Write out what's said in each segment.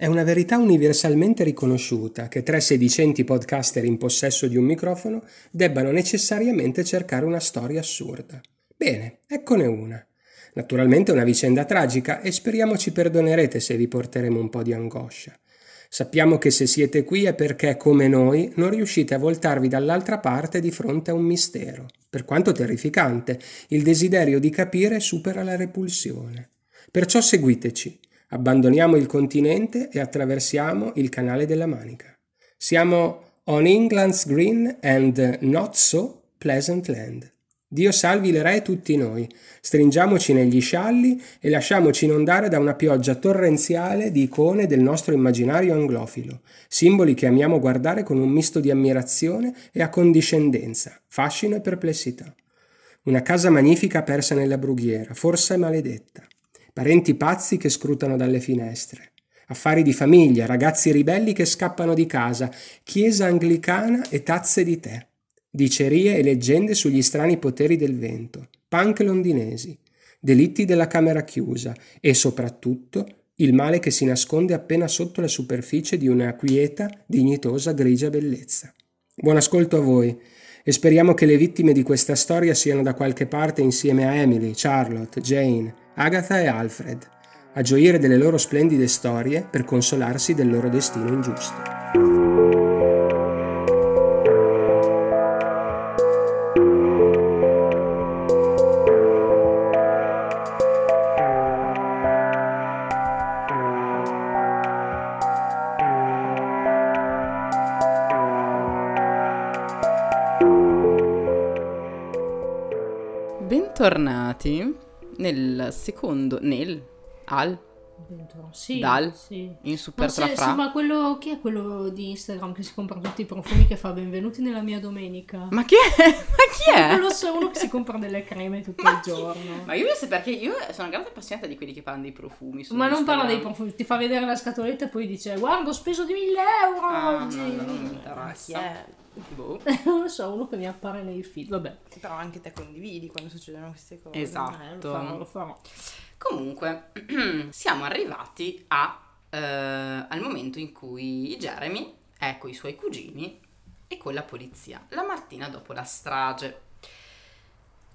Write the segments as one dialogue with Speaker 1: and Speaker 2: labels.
Speaker 1: È una verità universalmente riconosciuta che tre sedicenti podcaster in possesso di un microfono debbano necessariamente cercare una storia assurda. Bene, eccone una. Naturalmente una vicenda tragica e speriamo ci perdonerete se vi porteremo un po' di angoscia. Sappiamo che se siete qui è perché, come noi, non riuscite a voltarvi dall'altra parte di fronte a un mistero. Per quanto terrificante, il desiderio di capire supera la repulsione. Perciò seguiteci Abbandoniamo il continente e attraversiamo il canale della Manica. Siamo on England's green and not so pleasant land. Dio salvi le re e tutti noi. Stringiamoci negli scialli e lasciamoci inondare da una pioggia torrenziale di icone del nostro immaginario anglofilo, simboli che amiamo guardare con un misto di ammirazione e accondiscendenza, fascino e perplessità. Una casa magnifica persa nella brughiera, forse maledetta parenti pazzi che scrutano dalle finestre, affari di famiglia, ragazzi ribelli che scappano di casa, chiesa anglicana e tazze di tè, dicerie e leggende sugli strani poteri del vento, punk londinesi, delitti della camera chiusa. E soprattutto il male che si nasconde appena sotto la superficie di una quieta, dignitosa, grigia bellezza. Buon ascolto a voi. E speriamo che le vittime di questa storia siano da qualche parte insieme a Emily, Charlotte, Jane, Agatha e Alfred, a gioire delle loro splendide storie per consolarsi del loro destino ingiusto.
Speaker 2: Nel secondo, nel, al,
Speaker 3: sì,
Speaker 2: dal,
Speaker 3: sì.
Speaker 2: in super
Speaker 3: ma se,
Speaker 2: trafra.
Speaker 3: ma quello, chi è quello di Instagram che si compra tutti i profumi che fa benvenuti nella mia domenica?
Speaker 2: Ma chi è? Ma chi è?
Speaker 3: Non lo so, uno che si compra delle creme tutto ma il giorno.
Speaker 2: Ma io lo so perché io sono una grande appassionata di quelli che parlano dei profumi.
Speaker 3: Ma non
Speaker 2: Instagram.
Speaker 3: parla dei profumi, ti fa vedere la scatoletta e poi dice guarda ho speso di 1000 euro
Speaker 2: Ah,
Speaker 3: oggi.
Speaker 2: no, no, non mi interessa. Boh.
Speaker 3: non lo so, uno che mi appare nei feed, vabbè.
Speaker 4: Però anche te condividi quando succedono queste cose.
Speaker 2: Esatto.
Speaker 3: Eh, lo farò, lo farò.
Speaker 2: Comunque, siamo arrivati a, eh, al momento in cui Jeremy è con i suoi cugini e con la polizia, la mattina dopo la strage.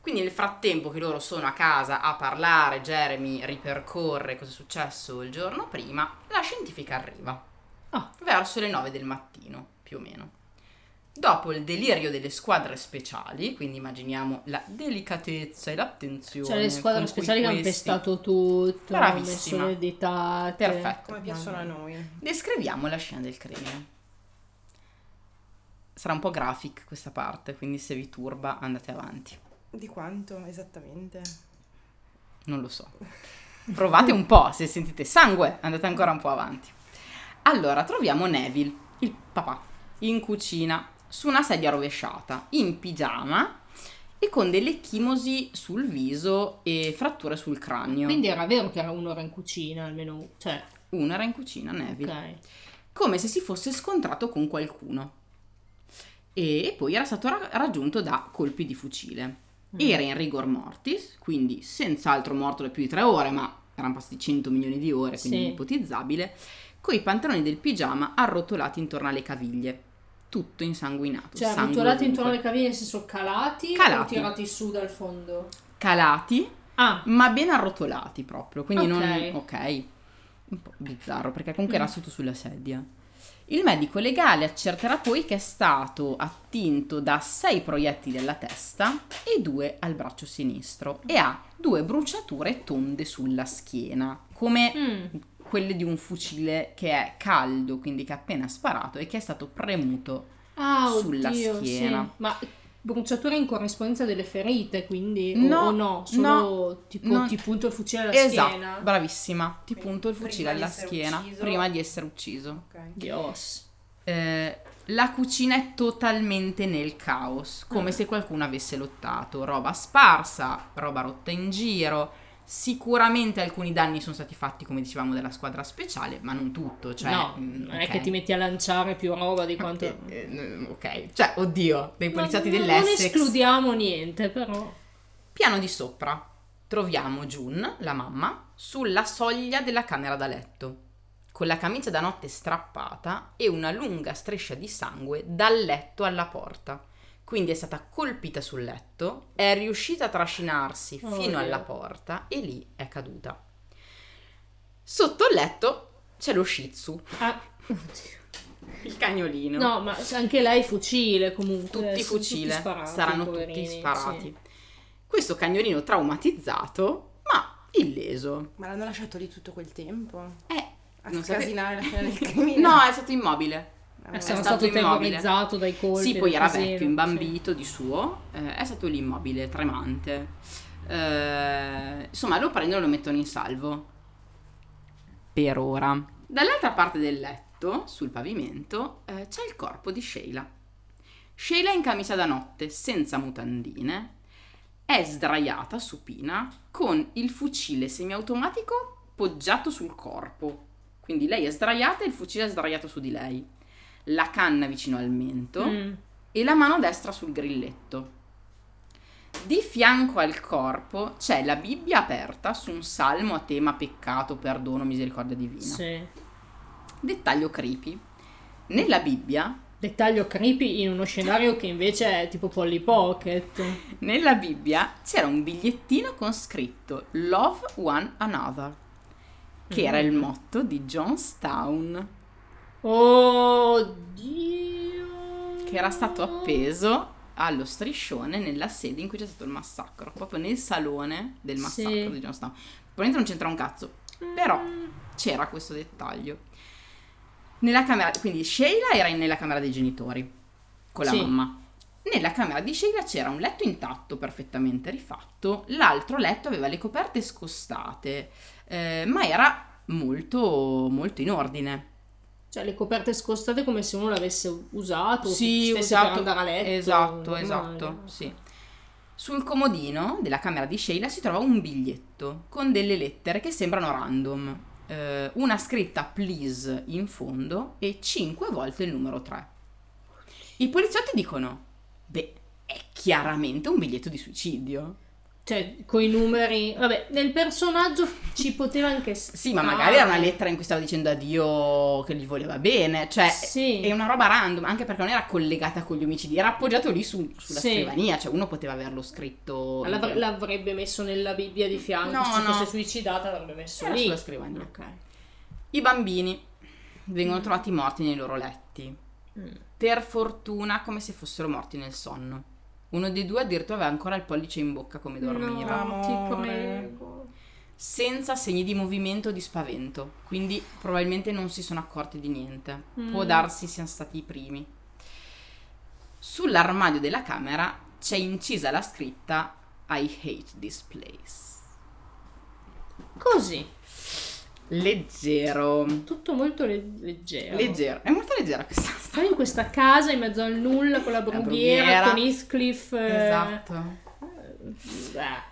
Speaker 2: Quindi nel frattempo che loro sono a casa a parlare, Jeremy ripercorre cosa è successo il giorno prima, la scientifica arriva.
Speaker 3: Ah.
Speaker 2: Verso le 9 del mattino, più o meno. Dopo il delirio delle squadre speciali, quindi immaginiamo la delicatezza e l'attenzione.
Speaker 3: Cioè le squadre speciali che hanno pestato tutto, hanno messo
Speaker 2: Bravissima.
Speaker 3: le ditate.
Speaker 2: Perfetto.
Speaker 4: Come piacciono a noi.
Speaker 2: Descriviamo la scena del crimine. Sarà un po' graphic questa parte, quindi se vi turba andate avanti.
Speaker 4: Di quanto esattamente?
Speaker 2: Non lo so. Provate un po', se sentite sangue andate ancora un po' avanti. Allora, troviamo Neville, il papà, in cucina, su una sedia rovesciata, in pigiama e con delle chimosi sul viso e fratture sul cranio.
Speaker 3: Quindi era vero che era uno era in cucina, almeno, cioè,
Speaker 2: Uno era in cucina, Neville.
Speaker 3: ok.
Speaker 2: come se si fosse scontrato con qualcuno. E poi era stato ra- raggiunto da colpi di fucile. Era in rigor mortis, quindi senz'altro morto da più di tre ore, ma erano passati 100 milioni di ore, quindi
Speaker 3: Sì.
Speaker 2: ipotizzabile, coi pantaloni del pigiama arrotolati intorno alle caviglie. Tutto insanguinato.
Speaker 3: Cioè, rotolati intorno alle caviglie, nel senso calati,
Speaker 2: Calati.
Speaker 3: o tirati su dal fondo?
Speaker 2: Calati,
Speaker 3: Ah,
Speaker 2: ma ben arrotolati proprio, quindi non...
Speaker 3: Ok.
Speaker 2: ok, un po' bizzarro, perché comunque
Speaker 3: Mm.
Speaker 2: era seduto sulla sedia. Il medico legale accerterà poi che è stato attinto da sei proiettili alla testa e due al braccio sinistro e ha due bruciature tonde sulla schiena, come
Speaker 3: mm,
Speaker 2: quelle di un fucile che è caldo, quindi che ha appena sparato e che è stato premuto.
Speaker 3: ah,
Speaker 2: Sulla
Speaker 3: oddio,
Speaker 2: schiena.
Speaker 3: sì. Ma bruciature in corrispondenza delle ferite, quindi, o-
Speaker 2: No,
Speaker 3: o no? Solo
Speaker 2: no,
Speaker 3: tipo
Speaker 2: no.
Speaker 3: ti punto il fucile alla
Speaker 2: esatto,
Speaker 3: schiena?
Speaker 2: bravissima. Ti
Speaker 4: Quindi
Speaker 2: punto il
Speaker 4: prima
Speaker 2: fucile
Speaker 4: di
Speaker 2: alla
Speaker 4: essere
Speaker 2: schiena
Speaker 4: ucciso-
Speaker 2: prima di essere ucciso.
Speaker 4: Ok.
Speaker 3: Dios.
Speaker 2: Eh, la cucina è totalmente nel caos, come
Speaker 3: Mm.
Speaker 2: se qualcuno avesse lottato. Roba sparsa, roba rotta in giro. Sicuramente alcuni danni sono stati fatti, come dicevamo, dalla squadra speciale, ma non tutto. Cioè,
Speaker 3: no,
Speaker 2: mm,
Speaker 3: non è
Speaker 2: ok.
Speaker 3: che ti metti a lanciare più roba di quanto...
Speaker 2: Eh, eh, ok, cioè, oddio, dei poliziotti
Speaker 3: no,
Speaker 2: dell'Essex.
Speaker 3: Non escludiamo niente, però...
Speaker 2: Piano di sopra troviamo June, la mamma, sulla soglia della camera da letto. con la camicia da notte strappata e una lunga striscia di sangue dal letto alla porta. Quindi è stata colpita sul letto, è riuscita a trascinarsi
Speaker 3: Oh,
Speaker 2: fino alla porta e lì è caduta. Sotto il letto c'è lo Shih Tzu,
Speaker 3: Ah, oddio.
Speaker 2: il cagnolino.
Speaker 3: No, ma anche lei fucile comunque.
Speaker 2: tutti
Speaker 3: eh,
Speaker 2: fucile,
Speaker 3: sparati,
Speaker 2: saranno
Speaker 3: poverini,
Speaker 2: tutti sparati.
Speaker 3: sì.
Speaker 2: Questo cagnolino traumatizzato, ma illeso.
Speaker 4: Ma l'hanno lasciato lì tutto quel tempo?
Speaker 2: Eh,
Speaker 4: A
Speaker 2: non sape-
Speaker 4: scasinare la scena del crimine?
Speaker 2: No, è stato immobile.
Speaker 3: Eh, sarà
Speaker 2: stato
Speaker 3: stato
Speaker 2: immobile.
Speaker 3: terrorizzato dai colpi.
Speaker 2: Sì, poi era
Speaker 3: casino,
Speaker 2: vecchio,
Speaker 3: sì.
Speaker 2: imbambito di suo, eh, è stato lì immobile, tremante. Eh, insomma, lo prendono e lo mettono in salvo. Per ora. Dall'altra parte del letto, sul pavimento, eh, c'è il corpo di Sheila. Sheila è in camicia da notte, senza mutandine, è sdraiata supina con il fucile semiautomatico poggiato sul corpo. Quindi lei è sdraiata e il fucile è sdraiato su di lei. La canna vicino al mento
Speaker 3: Mm.
Speaker 2: e la mano destra sul grilletto. Di fianco al corpo c'è la Bibbia aperta su un salmo a tema peccato, perdono, misericordia divina.
Speaker 3: Sì.
Speaker 2: Dettaglio creepy. Nella Bibbia,
Speaker 3: Dettaglio creepy in uno scenario che invece è tipo Polly Pocket.
Speaker 2: nella Bibbia c'era un bigliettino con scritto Love one another, che era il motto di Johnstown,
Speaker 3: Oddio.
Speaker 2: che era stato appeso allo striscione nella sede in cui c'è stato il massacro, proprio nel salone del massacro
Speaker 3: Sì.
Speaker 2: di Johnstown. Probabilmente non c'entra un cazzo, però c'era questo dettaglio. Nella camera, quindi Sheila era nella camera dei genitori con la
Speaker 3: Sì.
Speaker 2: mamma. Nella camera di Sheila c'era un letto intatto, perfettamente rifatto. L'altro letto aveva le coperte scostate, eh, ma era molto, molto in ordine.
Speaker 3: Cioè le coperte scostate come se uno l'avesse usato.
Speaker 2: Sì,
Speaker 3: stesse
Speaker 2: usato.
Speaker 3: per andare a letto.
Speaker 2: Esatto, esatto, sì. Sul comodino della camera di Sheila si trova un biglietto con delle lettere che sembrano random. Eh, una scritta please in fondo e 5 volte il numero 3. I poliziotti dicono: Beh, è chiaramente un biglietto di suicidio.
Speaker 3: Cioè, coi numeri. Vabbè, nel personaggio ci poteva anche stare.
Speaker 2: Sì, ma magari era una lettera in cui stava dicendo addio che gli voleva bene. Cioè,
Speaker 3: Sì.
Speaker 2: è una roba random, anche perché non era collegata con gli omicidi, era appoggiato lì su- sulla
Speaker 3: Sì.
Speaker 2: scrivania. Cioè, uno poteva averlo scritto.
Speaker 3: L'avre- l'avrebbe messo nella Bibbia di fianco.
Speaker 2: No,
Speaker 3: se
Speaker 2: no.
Speaker 3: fosse suicidata, l'avrebbe messo
Speaker 2: Era
Speaker 3: lì.
Speaker 2: sulla scrivania.
Speaker 3: Ok.
Speaker 2: I bambini vengono trovati morti nei loro letti.
Speaker 3: Mm.
Speaker 2: Per fortuna, come se fossero morti nel sonno. Uno dei due addirittura aveva ancora il pollice in bocca come dormiva.
Speaker 3: No, ti prego.
Speaker 2: senza segni di movimento o di spavento, quindi probabilmente non si sono accorti di niente. Può
Speaker 3: Mm.
Speaker 2: darsi siano stati i primi. Sull'armadio della camera c'è incisa la scritta I hate this place.
Speaker 3: Così.
Speaker 2: Leggero.
Speaker 3: Tutto molto le- leggero.
Speaker 2: Leggero. È molto leggera questa storia.
Speaker 3: Stai in questa casa in mezzo al nulla con la brughiera,
Speaker 2: brughiera.
Speaker 3: con Heathcliff. eh,
Speaker 2: Esatto.
Speaker 3: beh.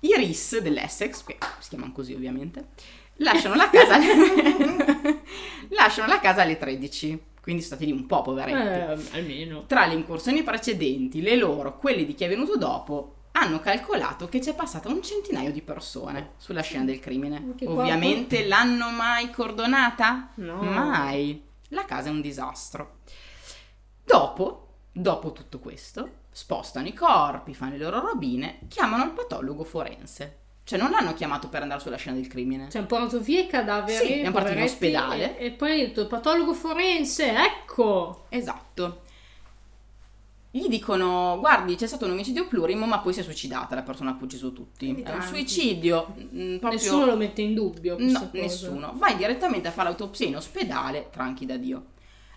Speaker 2: I RIS dell'Essex, che si chiamano così ovviamente, lasciano la casa, lasciano la casa alle 13, quindi sono stati lì un po' poveretti.
Speaker 3: Eh, almeno.
Speaker 2: Tra le incursioni precedenti, le loro, quelle di chi è venuto dopo, hanno calcolato che c'è passata un centinaio di persone sulla scena del crimine.
Speaker 3: Che
Speaker 2: Ovviamente l'hanno mai cordonata?
Speaker 3: No.
Speaker 2: Mai. La casa è un disastro. Dopo, dopo tutto questo, spostano i corpi, fanno le loro robine, chiamano il patologo forense. Cioè non l'hanno chiamato per andare sulla scena del crimine.
Speaker 3: Cioè, hanno portato via i cadaveri.
Speaker 2: Sì, hanno portati in ospedale.
Speaker 3: E, e poi detto patologo forense, ecco.
Speaker 2: Esatto. Gli dicono, guardi, c'è stato un omicidio plurimo, ma poi si è suicidata la persona che ha ucciso tutti.
Speaker 4: Quindi
Speaker 2: È un suicidio. mm, proprio...
Speaker 3: Nessuno lo mette in dubbio.
Speaker 2: No,
Speaker 3: cosa.
Speaker 2: nessuno. Vai direttamente a fare l'autopsia in ospedale, tranchi da Dio.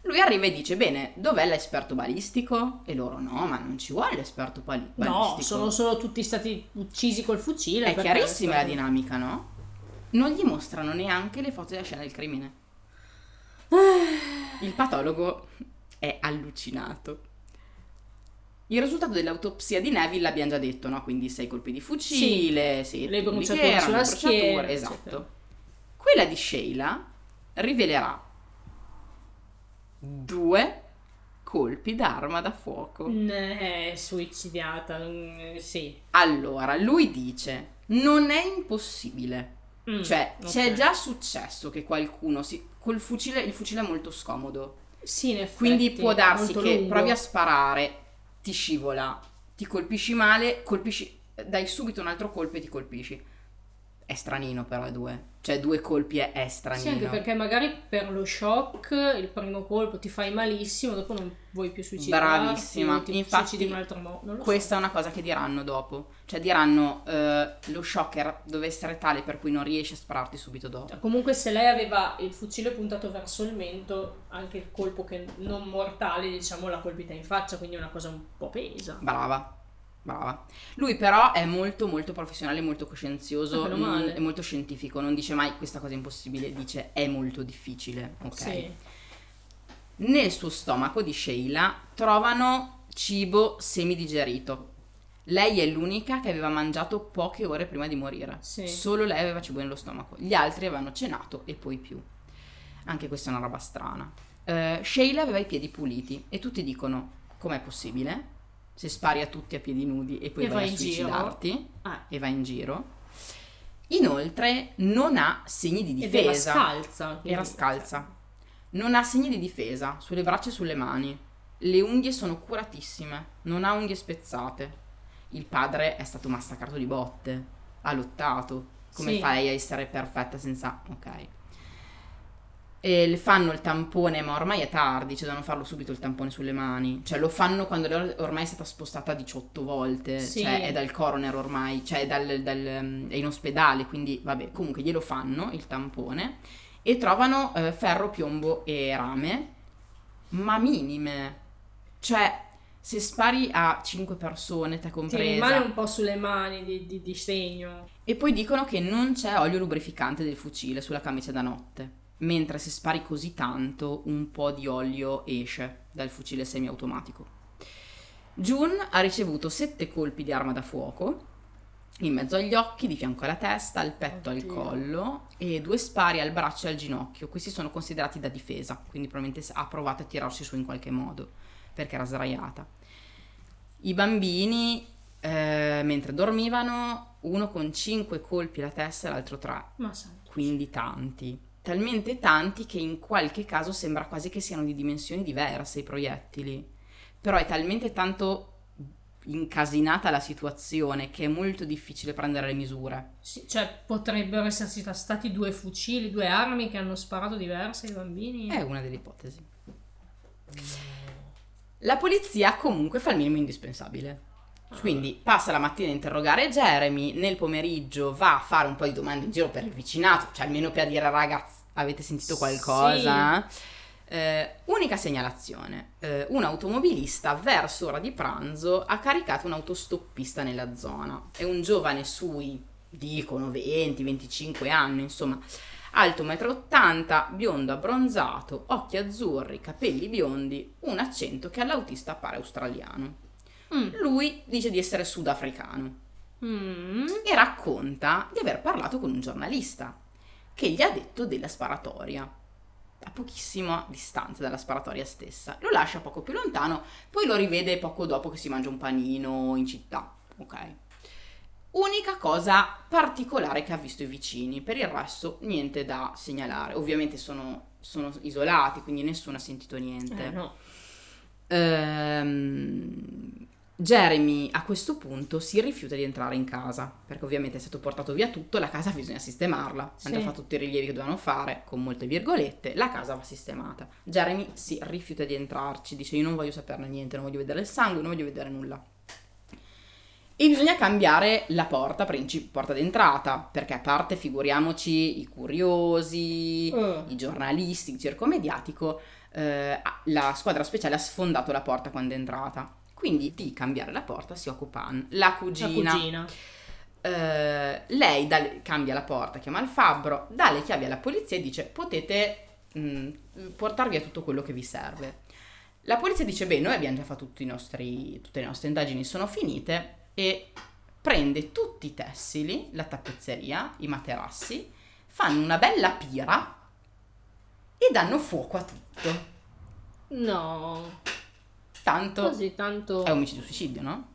Speaker 2: Lui arriva e dice, bene, dov'è l'esperto balistico? E loro, no, ma non ci vuole l'esperto bali- balistico.
Speaker 3: No, sono solo tutti stati uccisi col fucile.
Speaker 2: È chiarissima la dinamica, no? Non gli mostrano neanche le foto della scena del crimine. Il patologo è allucinato. Il risultato dell'autopsia di Neville l'abbiamo già detto, no? Quindi sei colpi di fucile, sì,
Speaker 3: le bruciature
Speaker 2: che erano,
Speaker 3: sulla schiena,
Speaker 2: esatto.
Speaker 3: eccetera.
Speaker 2: Quella di Sheila rivelerà due colpi d'arma da fuoco.
Speaker 3: È suicidata, mm, sì.
Speaker 2: Allora, lui dice: Non è impossibile.
Speaker 3: Mm,
Speaker 2: Cioè,
Speaker 3: ok.
Speaker 2: c'è già successo che qualcuno si... col fucile, il fucile è molto scomodo.
Speaker 3: Sì, in effetti.
Speaker 2: Quindi può darsi che
Speaker 3: lungo.
Speaker 2: provi a sparare, ti scivola, ti colpisci male, colpisci, dai subito un altro colpo e ti colpisci. È stranino però è due. Cioè due colpi è, è stranino.
Speaker 3: Sì, anche perché magari per lo shock il primo colpo ti fai malissimo, dopo non vuoi più suicidarti.
Speaker 2: Bravissima.
Speaker 3: ti
Speaker 2: Infatti,
Speaker 3: in un altro modo. Lo so.
Speaker 2: Questa è una cosa che diranno dopo. Cioè diranno eh, lo shocker deve essere tale per cui non riesci a spararti subito dopo.
Speaker 3: Comunque se lei aveva il fucile puntato verso il mento, anche il colpo che non mortale, diciamo, l'ha colpita in faccia, quindi è una cosa un po' pesa.
Speaker 2: Brava. Brava. Lui però è molto molto professionale, molto coscienzioso,
Speaker 3: Ah,
Speaker 2: non-
Speaker 3: male.
Speaker 2: è molto scientifico, non dice mai questa cosa è impossibile, dice è molto difficile, ok?
Speaker 3: Sì.
Speaker 2: Nel suo stomaco di Sheila trovano cibo semidigerito. Lei è l'unica che aveva mangiato poche ore prima di morire.
Speaker 3: Sì.
Speaker 2: Solo lei aveva cibo nello stomaco. Gli altri avevano cenato e poi più. Anche questa è una roba strana. Eh, Sheila aveva i piedi puliti e tutti dicono: com'è possibile? Se spari a tutti a piedi nudi e poi
Speaker 3: E
Speaker 2: vai,
Speaker 3: vai
Speaker 2: a suicidarti
Speaker 3: Ah,
Speaker 2: e vai in giro. Inoltre non ha segni di
Speaker 3: ed era
Speaker 2: difesa.
Speaker 3: scalza.
Speaker 2: Era scalza. Non ha segni di difesa sulle braccia e sulle mani. Le unghie sono curatissime, non ha unghie spezzate. Il padre è stato massacrato di botte, ha lottato. Come
Speaker 3: Sì.
Speaker 2: fai a essere perfetta senza... Ok. E le fanno il tampone, ma ormai è tardi, cioè devono farlo subito il tampone sulle mani. Cioè lo fanno quando ormai è stata spostata 18 volte,
Speaker 3: Sì.
Speaker 2: cioè è dal coroner ormai, cioè è, dal, dal- è in ospedale, quindi vabbè, comunque glielo fanno il tampone e trovano eh, ferro, piombo e rame, ma minime. Cioè, se spari a 5 persone, te
Speaker 3: Ti
Speaker 2: compresa,
Speaker 3: rimane un po' sulle mani di, di, di segno.
Speaker 2: e poi dicono che non c'è olio lubrificante del fucile sulla camicia da notte. Mentre se spari così tanto, un po' di olio esce dal fucile semiautomatico. Jun ha ricevuto sette colpi di arma da fuoco, in mezzo agli occhi, di fianco alla testa, al petto, al
Speaker 3: Oddio.
Speaker 2: collo e due spari al braccio e al ginocchio. Questi sono considerati da difesa, quindi probabilmente ha provato a tirarsi su in qualche modo perché era sdraiata. I bambini, eh, mentre dormivano, uno con cinque colpi alla testa e l'altro tre,
Speaker 3: Ma
Speaker 2: quindi tanti. Talmente tanti che in qualche caso sembra quasi che siano di dimensioni diverse i proiettili. Però è talmente tanto incasinata la situazione che è molto difficile prendere le misure.
Speaker 3: Sì, cioè, potrebbero esserci stati due fucili, due armi che hanno sparato diverse ai bambini.
Speaker 2: È una delle ipotesi. La polizia comunque fa il minimo indispensabile. Quindi passa la mattina a interrogare Jeremy, nel pomeriggio va a fare un po' di domande in giro per il vicinato, cioè almeno per dire ragazzi, avete sentito qualcosa? Eh, unica segnalazione, eh, un automobilista verso ora di pranzo ha caricato un autostoppista nella zona. È un giovane sui, dicono 20-25 anni, insomma, alto 1,80 m, biondo abbronzato, occhi azzurri, capelli biondi, un accento che all'autista pare australiano.
Speaker 3: Mm.
Speaker 2: Lui dice di essere sudafricano
Speaker 3: Mm.
Speaker 2: e racconta di aver parlato con un giornalista che gli ha detto della sparatoria a pochissima distanza dalla sparatoria stessa. Lo lascia poco più lontano, poi lo rivede poco dopo che si mangia un panino in città. Ok. Unica cosa particolare che ha visto i vicini, per il resto niente da segnalare. Ovviamente sono, sono isolati, quindi nessuno ha sentito niente.
Speaker 3: Eh, no.
Speaker 2: Ehm, Jeremy a questo punto si rifiuta di entrare in casa perché ovviamente è stato portato via tutto, la casa bisogna sistemarla.
Speaker 3: Sì.
Speaker 2: Hanno fatto tutti i rilievi che dovevano fare, con molte virgolette, la casa va sistemata. Jeremy si rifiuta di entrarci, dice io non voglio saperne niente, non voglio vedere il sangue, non voglio vedere nulla. E bisogna cambiare la porta, princip- porta d'entrata, perché a parte figuriamoci i curiosi,
Speaker 3: Eh.
Speaker 2: i giornalisti, il circo mediatico, eh, la squadra speciale ha sfondato la porta quando è entrata. Quindi di cambiare la porta si occupa Ann, la
Speaker 3: La
Speaker 2: cugina.
Speaker 3: cugina.
Speaker 2: Eh, lei dà cambia la porta, chiama il fabbro, dà le chiavi alla polizia e dice potete mh, portar via tutto quello che vi serve. La polizia dice beh noi abbiamo già fatto tutti i nostri, tutte le nostre indagini sono finite e prende tutti i tessili, la tappezzeria, i materassi, fanno una bella pira e danno fuoco a tutto.
Speaker 3: No.
Speaker 2: Tanto
Speaker 3: Così tanto...
Speaker 2: è omicidio suicidio, no?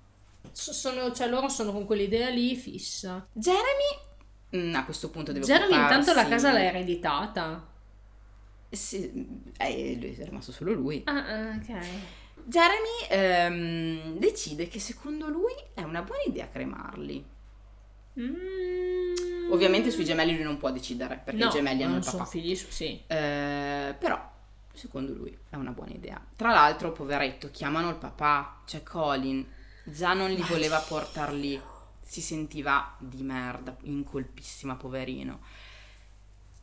Speaker 3: So- Sono, cioè loro sono con quell'idea lì fissa.
Speaker 2: Jeremy mm, a questo punto deve
Speaker 3: Jeremy intanto la
Speaker 2: occuparsi-
Speaker 3: casa l'ha ereditata.
Speaker 2: Sì, eh, lui è rimasto solo lui.
Speaker 3: Ah, ah, ok.
Speaker 2: Jeremy ehm, decide che secondo lui è una buona idea cremarli.
Speaker 3: Mm.
Speaker 2: Ovviamente sui gemelli lui non può decidere perché
Speaker 3: no,
Speaker 2: i gemelli hanno
Speaker 3: non
Speaker 2: il
Speaker 3: sono
Speaker 2: papà.
Speaker 3: figli, su- sì.
Speaker 2: Eh, però secondo lui è una buona idea. Tra l'altro, poveretto, chiamano il papà, cioè Colin, già non li voleva portar lì, si sentiva di merda, incolpissima, poverino.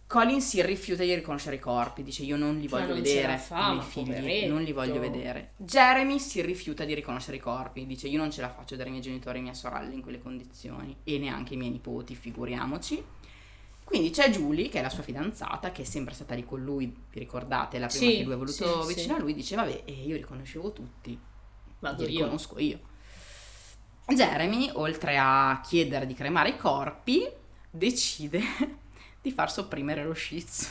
Speaker 2: Colin si rifiuta di riconoscere i corpi, dice io non li
Speaker 3: Cioè,
Speaker 2: voglio
Speaker 3: non
Speaker 2: vedere,
Speaker 3: fa,
Speaker 2: i miei figli,
Speaker 3: poveretto.
Speaker 2: non li voglio vedere. Jeremy si rifiuta di riconoscere i corpi, dice io non ce la faccio dare i miei genitori e mia sorella in quelle condizioni e neanche i miei nipoti, figuriamoci. Quindi c'è Julie, che è la sua fidanzata, che è sempre stata lì con lui, vi ricordate, la prima
Speaker 3: Sì,
Speaker 2: che lui è voluto
Speaker 3: sì,
Speaker 2: vicino
Speaker 3: sì.
Speaker 2: a lui, dice vabbè, eh, io riconoscevo tutti,
Speaker 3: Vado
Speaker 2: li
Speaker 3: io.
Speaker 2: riconosco io. Jeremy, oltre a chiedere di cremare i corpi, decide di far sopprimere lo tzu.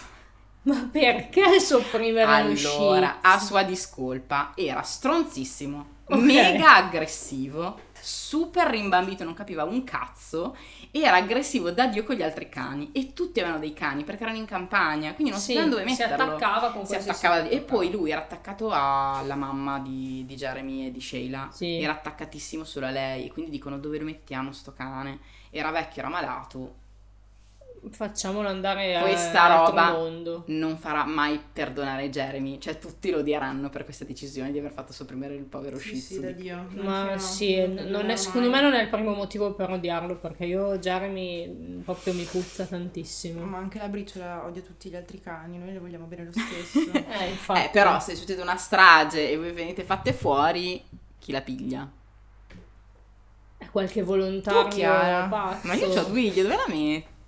Speaker 3: Ma perché sopprimere lo shih
Speaker 2: Allora, a sua discolpa, era stronzissimo,
Speaker 3: Ok.
Speaker 2: mega aggressivo, super rimbambito, non capiva un cazzo, era aggressivo da Dio con gli altri cani e tutti avevano dei cani perché erano in campagna, quindi non
Speaker 3: Sì,
Speaker 2: sapevano dove
Speaker 3: si
Speaker 2: metterlo.
Speaker 3: attaccava con
Speaker 2: si attaccava e poi lui era attaccato alla mamma di, di Jeremy e di Sheila
Speaker 3: Sì.
Speaker 2: era attaccatissimo solo a lei quindi dicono dove lo mettiamo sto cane era vecchio, era malato
Speaker 3: Facciamolo andare a
Speaker 2: Questa roba-
Speaker 3: mondo.
Speaker 2: non farà mai perdonare Jeremy cioè tutti lo odieranno per questa decisione di aver fatto sopprimere il povero
Speaker 4: Sì,
Speaker 2: Shih
Speaker 4: sì,
Speaker 2: Tzu
Speaker 4: Dio.
Speaker 3: Ma
Speaker 4: no,
Speaker 3: sì,
Speaker 4: non
Speaker 3: è- secondo me non è il primo motivo per odiarlo, perché io Jeremy mh, proprio mi puzza tantissimo.
Speaker 4: Ma anche la briciola odia tutti gli altri cani, noi le vogliamo bene lo stesso.
Speaker 3: Eh, infatti.
Speaker 2: eh però se succede una strage e voi venite fatte fuori chi la piglia?
Speaker 3: È qualche volontario
Speaker 4: Tu, Chiara?
Speaker 2: ma io ho Duiglia dove la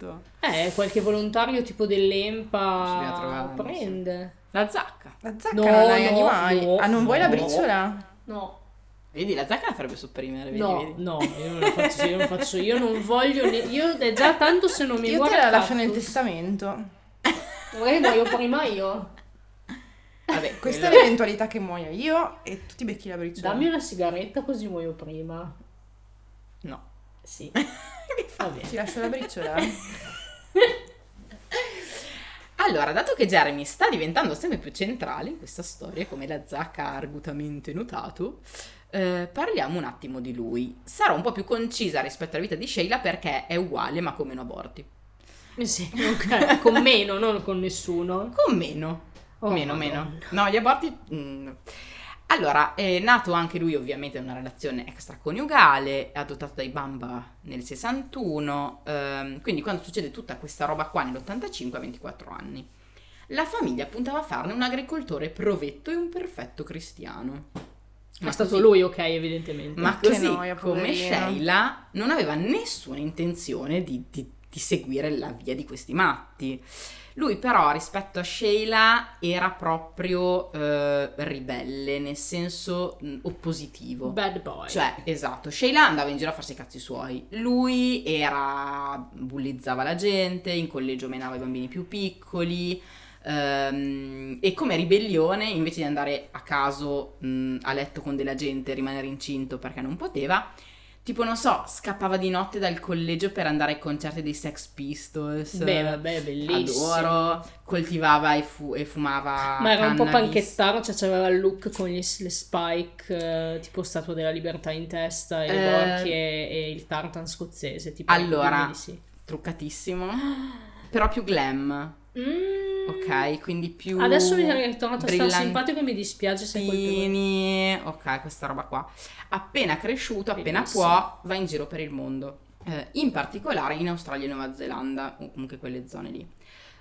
Speaker 2: metto?
Speaker 3: Eh, qualche volontario tipo dell'Empa prende.
Speaker 2: la zacca
Speaker 4: La zacca
Speaker 3: No,
Speaker 4: non hai
Speaker 3: no,
Speaker 4: animali.
Speaker 3: no,
Speaker 4: ah, non vuoi la briciola?
Speaker 3: No,
Speaker 2: vedi la zacca la farebbe sopprimere vedi,
Speaker 3: no,
Speaker 2: vedi?
Speaker 3: no, io non la faccio, io non faccio, io non voglio, ne- io è già tanto se non mi
Speaker 4: Io
Speaker 3: muore
Speaker 4: te la lascio nel testamento.
Speaker 3: Magari muoio prima io.
Speaker 2: Vabbè,
Speaker 4: Questa è l'eventualità che muoia io e tu ti becchi la briciola.
Speaker 3: Dammi una sigaretta così muoio prima.
Speaker 2: no
Speaker 3: Sì. Va
Speaker 4: Ti
Speaker 3: bene.
Speaker 4: lascio la briciola?
Speaker 2: Allora, dato che Jeremy sta diventando sempre più centrale in questa storia, come la zacca ha argutamente notato, eh, parliamo un attimo di lui. Sarà un po' più concisa rispetto alla vita di Sheila perché è uguale ma con meno aborti.
Speaker 3: Sì, ok. Con meno, non con nessuno.
Speaker 2: Con meno.
Speaker 3: Oh,
Speaker 2: meno,
Speaker 3: Madonna.
Speaker 2: meno. No, gli aborti... mm. Allora, è nato anche lui ovviamente in una relazione extraconiugale, è adottato dai Bamba nel 61, ehm, quindi quando succede tutta questa roba qua nell'85 a 24 anni. La famiglia puntava a farne un agricoltore provetto e un perfetto cristiano.
Speaker 3: È stato
Speaker 2: così-
Speaker 3: lui, ok, evidentemente.
Speaker 2: Ma
Speaker 4: Che
Speaker 2: così
Speaker 4: noia,
Speaker 2: come. Sheila non aveva nessuna intenzione di, di- di seguire la via di questi matti. Lui però rispetto a Sheila era proprio eh, ribelle, nel senso mh, oppositivo.
Speaker 3: Bad boy.
Speaker 2: Cioè, esatto, Sheila andava in giro a farsi i cazzi suoi. Lui era bullizzava la gente, in collegio menava i bambini più piccoli. ehm, e come ribellione, invece di andare a caso mh, a letto con della gente e rimanere incinto perché non poteva, tipo, non so, scappava di notte dal collegio per andare ai concerti dei Sex Pistols.
Speaker 3: Beh, vabbè, bellissimo.
Speaker 2: Adoro, coltivava e, fu- e fumava.
Speaker 3: Ma era un po'
Speaker 2: cannabis.
Speaker 3: panchettaro, cioè aveva il look con gli- le spike, eh, tipo Statua della Libertà in testa, e le
Speaker 2: Eh,
Speaker 3: borchie e, il tartan scozzese. Tipo,
Speaker 2: allora,
Speaker 3: sì.
Speaker 2: truccatissimo, però più glam.
Speaker 3: Mm.
Speaker 2: Ok, quindi più.
Speaker 3: Adesso mi è ritornato a stare simpatico e mi dispiace se colpevole.
Speaker 2: Ok, questa roba qua. Appena cresciuto, appena
Speaker 3: Bellissimo.
Speaker 2: può, va in giro per il mondo. Eh, in particolare in Australia e Nuova Zelanda, o comunque quelle zone lì.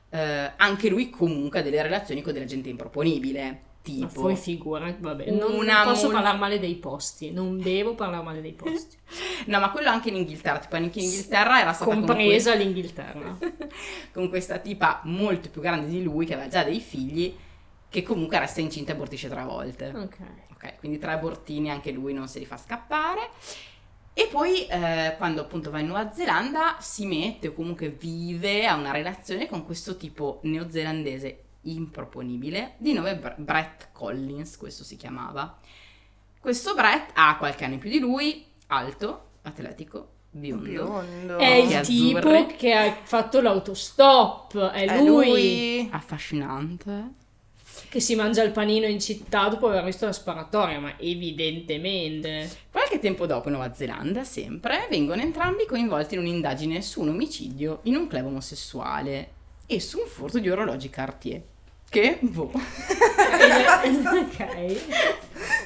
Speaker 2: Eh, anche lui comunque ha delle relazioni con della gente improponibile.
Speaker 3: Ma
Speaker 2: Tipo,
Speaker 3: poi figura, vabbè, non, non posso
Speaker 2: mol-
Speaker 3: parlare male dei posti, non devo parlare male dei posti,
Speaker 2: no, ma quello anche in Inghilterra. Tipo, anche in Inghilterra era stata con
Speaker 3: compresa l'Inghilterra.
Speaker 2: con questa tipa molto più grande di lui che aveva già dei figli che comunque resta incinta e abortisce tre volte.
Speaker 3: Ok.
Speaker 2: Ok, quindi tre abortini anche lui non se li fa scappare. E poi eh, quando appunto va in Nuova Zelanda si mette o comunque vive a una relazione con questo tipo neozelandese improponibile di nome Br- Brett Collins, questo si chiamava. Questo Brett ha qualche anno in più di lui, alto, atletico, biondo.
Speaker 4: Biondo.
Speaker 3: È il tipo
Speaker 2: azzurri.
Speaker 3: che ha fatto l'autostop, è
Speaker 4: È
Speaker 3: lui,
Speaker 4: lui.
Speaker 2: Affascinante.
Speaker 3: che si mangia il panino in città dopo aver visto la sparatoria, ma evidentemente.
Speaker 2: Qualche tempo dopo in Nuova Zelanda, sempre, vengono entrambi coinvolti in un'indagine su un omicidio in un club omosessuale e su un furto di orologi Cartier. Che, boh,
Speaker 3: ok.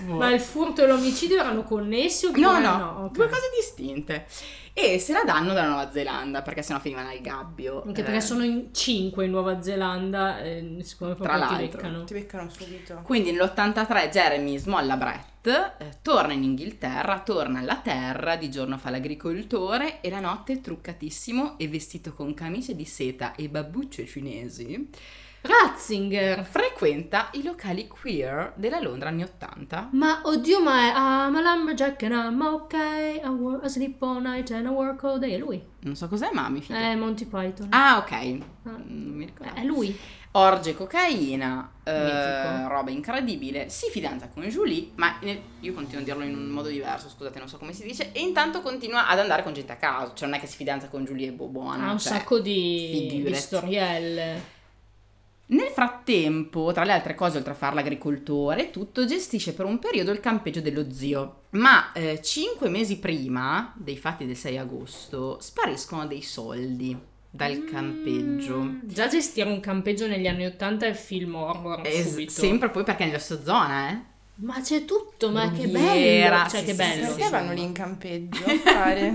Speaker 2: boh.
Speaker 3: Ma il furto e l'omicidio erano connessi oppure
Speaker 2: No, no,
Speaker 3: ok.
Speaker 2: due cose distinte. E se la danno dalla Nuova Zelanda, perché sennò finivano al gabbio.
Speaker 3: Anche
Speaker 2: Eh,
Speaker 3: perché sono in 5 in Nuova Zelanda, eh, siccome
Speaker 2: Tra
Speaker 3: proprio ti
Speaker 2: l'altro.
Speaker 3: beccano.
Speaker 4: Ti beccano subito.
Speaker 2: Quindi nell'83 Jeremy smolla Brett, eh, torna in Inghilterra, torna alla terra, di giorno fa l'agricoltore e la notte truccatissimo e vestito con camicie di seta e babbucce cinesi,
Speaker 3: Ratzinger!
Speaker 2: frequenta i locali queer della Londra anni 80.
Speaker 3: Ma oddio, ma è I'm a lumberjack and I'm okay. I, work, I sleep all night and I work all day. È lui.
Speaker 2: Non so cos'è, ma mi fido.
Speaker 3: È Monty Python.
Speaker 2: Ah, ok.
Speaker 3: Ah.
Speaker 2: Non mi ricordo.
Speaker 3: È lui.
Speaker 2: Orge cocaina, eh, roba incredibile, si fidanza con Julie, ma io continuo a dirlo in un modo diverso, scusate, non so come si dice, e intanto continua ad andare con gente a caso, cioè non è che si fidanza con Julie e buona.
Speaker 3: Ha un
Speaker 2: cioè,
Speaker 3: sacco di,
Speaker 2: figurati.
Speaker 3: di storielle.
Speaker 2: Nel frattempo, tra le altre cose, oltre a fare l'agricoltore, e tutto gestisce per un periodo il campeggio dello zio. Ma eh, cinque mesi prima dei fatti del 6 agosto spariscono dei soldi dal campeggio.
Speaker 3: Mm, Già gestire un campeggio negli anni 80 è film horror
Speaker 2: Es-
Speaker 3: subito.
Speaker 2: sempre poi perché è nella sua zona, eh?
Speaker 3: Ma c'è tutto, ma che
Speaker 2: Brughiera,
Speaker 3: bello! Cioè,
Speaker 2: sì,
Speaker 3: che
Speaker 2: sì,
Speaker 3: bello.
Speaker 2: sì,
Speaker 4: Perché vanno lì in campeggio a fare?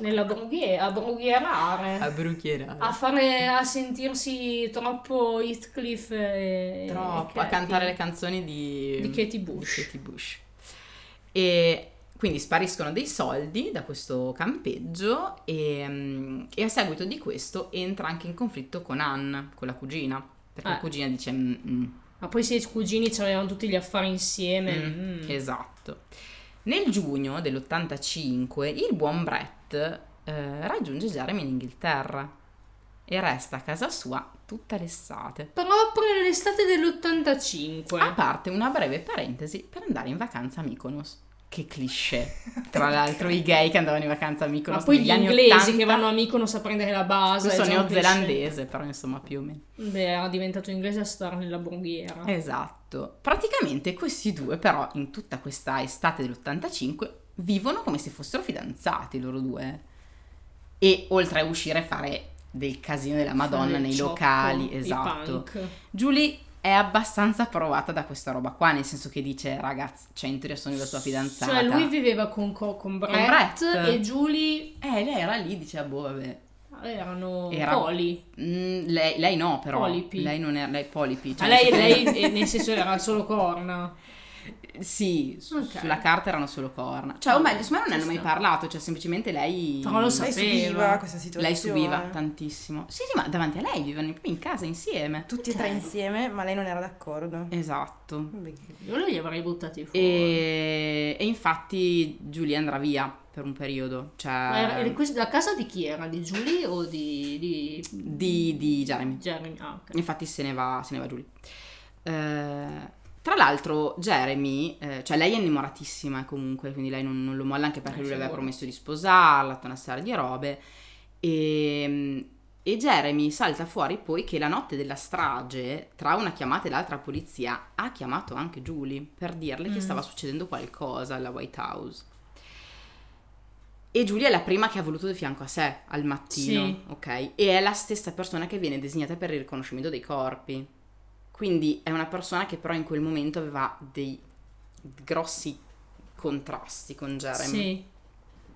Speaker 3: Nella brughiera, a brughierare.
Speaker 2: A bruchierare.
Speaker 3: A fare, a sentirsi troppo Heathcliff e...
Speaker 2: Troppo.
Speaker 3: e
Speaker 2: A cantare le canzoni di...
Speaker 3: Di Katie Bush.
Speaker 2: di Katie Bush. E quindi spariscono dei soldi da questo campeggio e, e a seguito di questo entra anche in conflitto con Anne, con la cugina. Perché la
Speaker 3: Eh.
Speaker 2: cugina dice... "Mm, mm,
Speaker 3: Ma poi se i cugini avevano tutti gli affari insieme.
Speaker 2: Mm,
Speaker 3: mm.
Speaker 2: Esatto. Nel giugno dell'85 il buon Brett eh, raggiunge Jeremy in Inghilterra e resta a casa sua tutta l'estate.
Speaker 3: Proprio nell'estate dell'85.
Speaker 2: A parte una breve parentesi per andare in vacanza a Mykonos. Che cliché. Tra l'altro i gay che andavano in vacanza a Mykonos
Speaker 3: Ma poi gli inglesi
Speaker 2: 80,
Speaker 3: che vanno a Mykonos a prendere la base.
Speaker 2: Questo neozelandese, però insomma più o meno.
Speaker 3: Beh, era diventato inglese a stare nella brughiera.
Speaker 2: Esatto. Praticamente questi due, però, in tutta questa estate dell'85, vivono come se fossero fidanzati loro due. E oltre a uscire a fare del casino della Madonna nei
Speaker 3: ciocco,
Speaker 2: locali, esatto. Julie è abbastanza provata da questa roba qua, nel senso che dice, ragazzi, cioè in teoria sono io la sua fidanzata.
Speaker 3: Cioè lui viveva con, co- con Brett,
Speaker 2: Brett.
Speaker 3: e Julie
Speaker 2: Eh, lei era lì, diceva, boh, vabbè.
Speaker 3: erano
Speaker 2: Era-
Speaker 3: poli.
Speaker 2: Mm, lei, lei no, però.
Speaker 3: Polipi.
Speaker 2: Lei non era, lei polipi. Cioè,
Speaker 3: lei, lei, nel senso era solo corna.
Speaker 2: Sì, su-
Speaker 3: Ok.
Speaker 2: sulla carta erano solo corna. Cioè, o meglio, secondo me non ne hanno mai parlato, cioè semplicemente lei...
Speaker 3: Però lo
Speaker 4: Lei
Speaker 3: Sapeva.
Speaker 4: subiva questa situazione.
Speaker 2: Lei subiva tantissimo. Sì, sì, ma davanti a lei vivevano proprio in casa insieme.
Speaker 4: Tutti e tre insieme, ma lei non era d'accordo.
Speaker 2: Esatto.
Speaker 4: Beh,
Speaker 3: Io li avrei buttati fuori.
Speaker 2: E, e infatti Giulia andrà via per un periodo. Cioè...
Speaker 3: Ma era- era questa- la casa di chi era? Di Julie o di, di...
Speaker 2: Di, di Jeremy.
Speaker 3: Jeremy? Ah, ok.
Speaker 2: Infatti se ne va, se ne va Julie. Eh, tra l'altro Jeremy, eh, cioè lei è innamoratissima comunque, quindi lei non, non lo molla anche perché
Speaker 3: Eh,
Speaker 2: lui le aveva promesso di sposarla, tutta una serie di robe. E, e Jeremy salta fuori poi che la notte della strage, tra una chiamata e l'altra polizia, ha chiamato anche Julie per dirle che
Speaker 3: Mm.
Speaker 2: stava succedendo qualcosa alla White House. E Giulia è la prima che ha voluto di fianco a sé al mattino,
Speaker 3: Sì.
Speaker 2: ok? E è la stessa persona che viene designata per il riconoscimento dei corpi. Quindi è una persona che però in quel momento aveva dei grossi contrasti con Jeremy.
Speaker 3: Sì.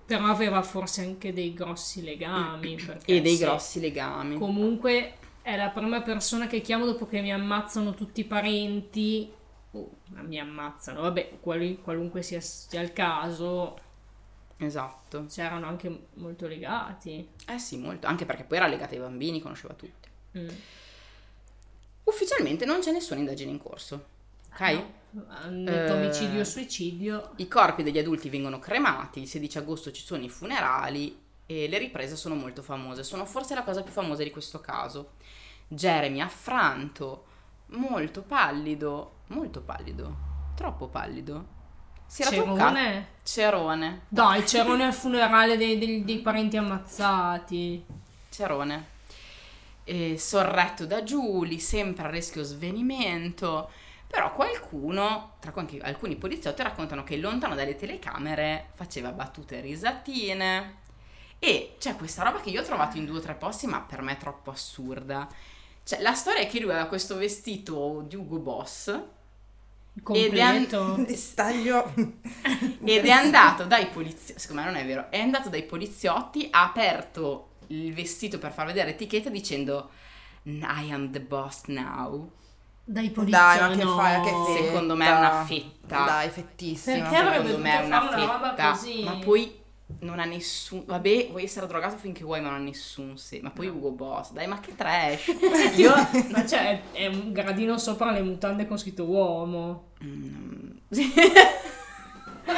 Speaker 3: Però aveva forse anche dei grossi legami. perché
Speaker 2: E dei grossi legami.
Speaker 3: Comunque è la prima persona che chiamo dopo che mi ammazzano tutti i parenti. Oh, ma mi ammazzano, vabbè, quali- qualunque sia, sia il caso,
Speaker 2: Esatto.
Speaker 3: c'erano anche molto legati.
Speaker 2: Eh sì, molto. Anche perché poi era legata ai bambini, conosceva tutti.
Speaker 3: Mm.
Speaker 2: Ufficialmente non c'è nessuna indagine in corso. Ok?
Speaker 3: Hanno detto
Speaker 2: Eh.
Speaker 3: omicidio suicidio.
Speaker 2: I corpi degli adulti vengono cremati, il 16 agosto ci sono i funerali e le riprese sono molto famose. Sono forse la cosa più famosa di questo caso. Jeremy affranto, molto pallido, molto pallido, troppo pallido. si era toccato
Speaker 3: Cerone?
Speaker 2: Cerone.
Speaker 3: Dai, Cerone al funerale dei, dei- dei parenti ammazzati.
Speaker 2: Cerone. E sorretto da Giulia, sempre a rischio svenimento. Però qualcuno, tra cui anche alcuni poliziotti, raccontano che lontano dalle telecamere faceva battute e risatine. E c'è questa roba che io ho trovato in due o tre posti, ma per me è troppo assurda. Cioè, la storia è che lui aveva questo vestito di Ugo Boss Ed è an-
Speaker 3: Completo.
Speaker 2: Ed è andato dai poliziotti, secondo me non è vero, è andato dai poliziotti, ha aperto il vestito per far vedere l'etichetta dicendo I am the boss now.
Speaker 3: Dai poliziotti.
Speaker 4: Dai, ma che
Speaker 3: no.
Speaker 4: fai? Che fetta.
Speaker 2: Secondo me è una fetta.
Speaker 4: Dai, fettissima.
Speaker 3: Perché avrebbe
Speaker 2: Secondo me è
Speaker 3: dovuto
Speaker 2: una
Speaker 3: fare una roba
Speaker 2: fetta.
Speaker 3: così?
Speaker 2: Ma poi non ha nessun. Vabbè, vuoi essere drogato finché vuoi, ma non ha nessun sì. Ma poi Ugo Boss, dai, ma che trash. Io.
Speaker 3: Ma cioè, è un gradino sopra le mutande con scritto uomo.
Speaker 2: Mm.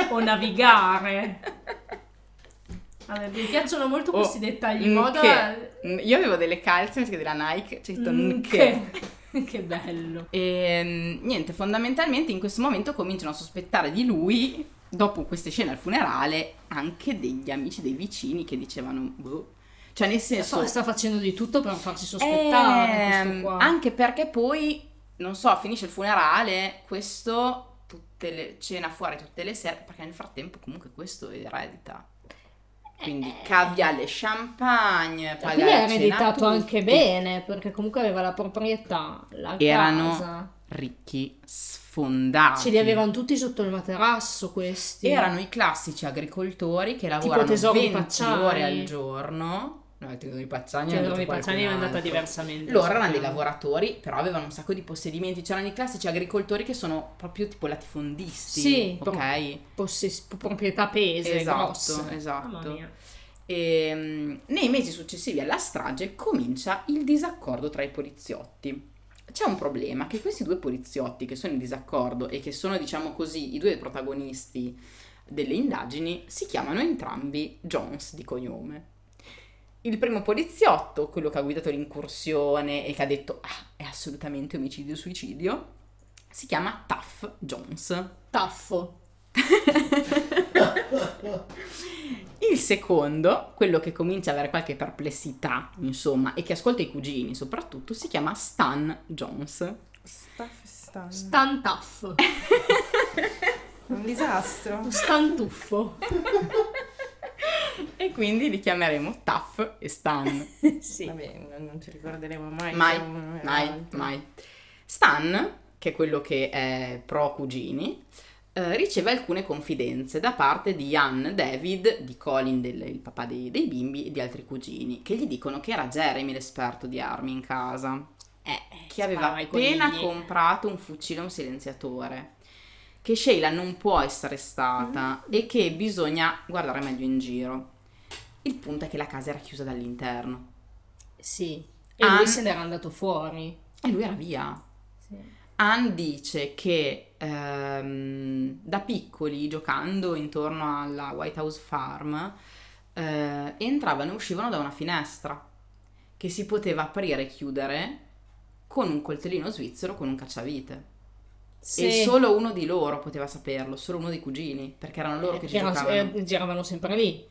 Speaker 3: O navigare. Vabbè, mi piacciono molto
Speaker 2: Oh,
Speaker 3: questi dettagli.
Speaker 2: mm,
Speaker 3: moda...
Speaker 2: che- mm, Io avevo delle calze della Nike, c'è scritto
Speaker 3: Mm, che... che bello.
Speaker 2: E mm, niente, fondamentalmente in questo momento cominciano a sospettare di lui, dopo queste scene al funerale, anche degli amici dei vicini che dicevano, boh. Cioè, nel senso.
Speaker 3: Sta, sta facendo di tutto per farsi sospettare.
Speaker 2: Ehm, anche perché poi, non so, finisce il funerale, questo tutte le, cena fuori tutte le sere, perché nel frattempo comunque questo eredita. Quindi caviale, champagne, paga
Speaker 3: Quindi ha
Speaker 2: la cena a
Speaker 3: ereditato anche bene, perché comunque aveva la proprietà, la
Speaker 2: Erano
Speaker 3: casa.
Speaker 2: ricchi sfondati.
Speaker 3: Ce li avevano tutti sotto il materasso questi.
Speaker 2: Erano i classici agricoltori che lavorano
Speaker 3: di
Speaker 2: 20
Speaker 3: Pacciani.
Speaker 2: ore al giorno. No, il tesoro di Pacciani è
Speaker 3: Cioè, Roni
Speaker 2: qualcun
Speaker 3: Pacciani è andata diversamente.
Speaker 2: Loro erano dei lavoratori, però avevano un sacco di possedimenti. C'erano i classici agricoltori che sono proprio tipo latifondisti.
Speaker 3: Sì,
Speaker 2: ok.
Speaker 3: Possess- proprietà pese,
Speaker 2: Esatto,
Speaker 3: grosse.
Speaker 2: esatto. E, mm, nei mesi successivi alla strage comincia il disaccordo tra i poliziotti. C'è un problema che questi due poliziotti che sono in disaccordo e che sono, diciamo così, i due protagonisti delle indagini, si chiamano entrambi Jones di cognome. Il primo poliziotto, quello che ha guidato l'incursione e che ha detto ah, è assolutamente omicidio-suicidio, si chiama Tuff Jones.
Speaker 3: Taffo.
Speaker 2: Il secondo, quello che comincia ad avere qualche perplessità, insomma, e che ascolta i cugini soprattutto, si chiama Stan Jones.
Speaker 4: Sta festando.
Speaker 3: Stan taff.
Speaker 4: Un disastro.
Speaker 3: Stan tuffo.
Speaker 2: E quindi li chiameremo Tuff e Stan.
Speaker 3: sì.
Speaker 4: Vabbè, non, non ci ricorderemo mai.
Speaker 2: mai, mai,
Speaker 4: l'altro.
Speaker 2: mai. Stan, che è quello che è pro cugini, eh, riceve alcune confidenze da parte di Ian David, di Colin, del, il papà dei, dei bimbi, e di altri cugini, che gli dicono che era Jeremy l'esperto di armi in casa.
Speaker 3: Eh,
Speaker 2: che aveva appena
Speaker 3: conigli.
Speaker 2: comprato un fucile e un silenziatore. Che Sheila non può essere stata e che bisogna guardare meglio in giro. Il punto è che la casa era chiusa dall'interno
Speaker 3: Sì. E
Speaker 2: An-
Speaker 3: lui se n'era andato fuori.
Speaker 2: e lui era via.
Speaker 3: Sì.
Speaker 2: Ann dice che ehm, da piccoli, giocando intorno alla White House Farm, eh, entravano e uscivano da una finestra che si poteva aprire e chiudere con un coltellino svizzero con un cacciavite.
Speaker 3: Sì.
Speaker 2: E solo uno di loro poteva saperlo, solo uno dei cugini, perché erano loro che ci
Speaker 3: Erano-
Speaker 2: giocavano.
Speaker 3: eh, giravano sempre lì.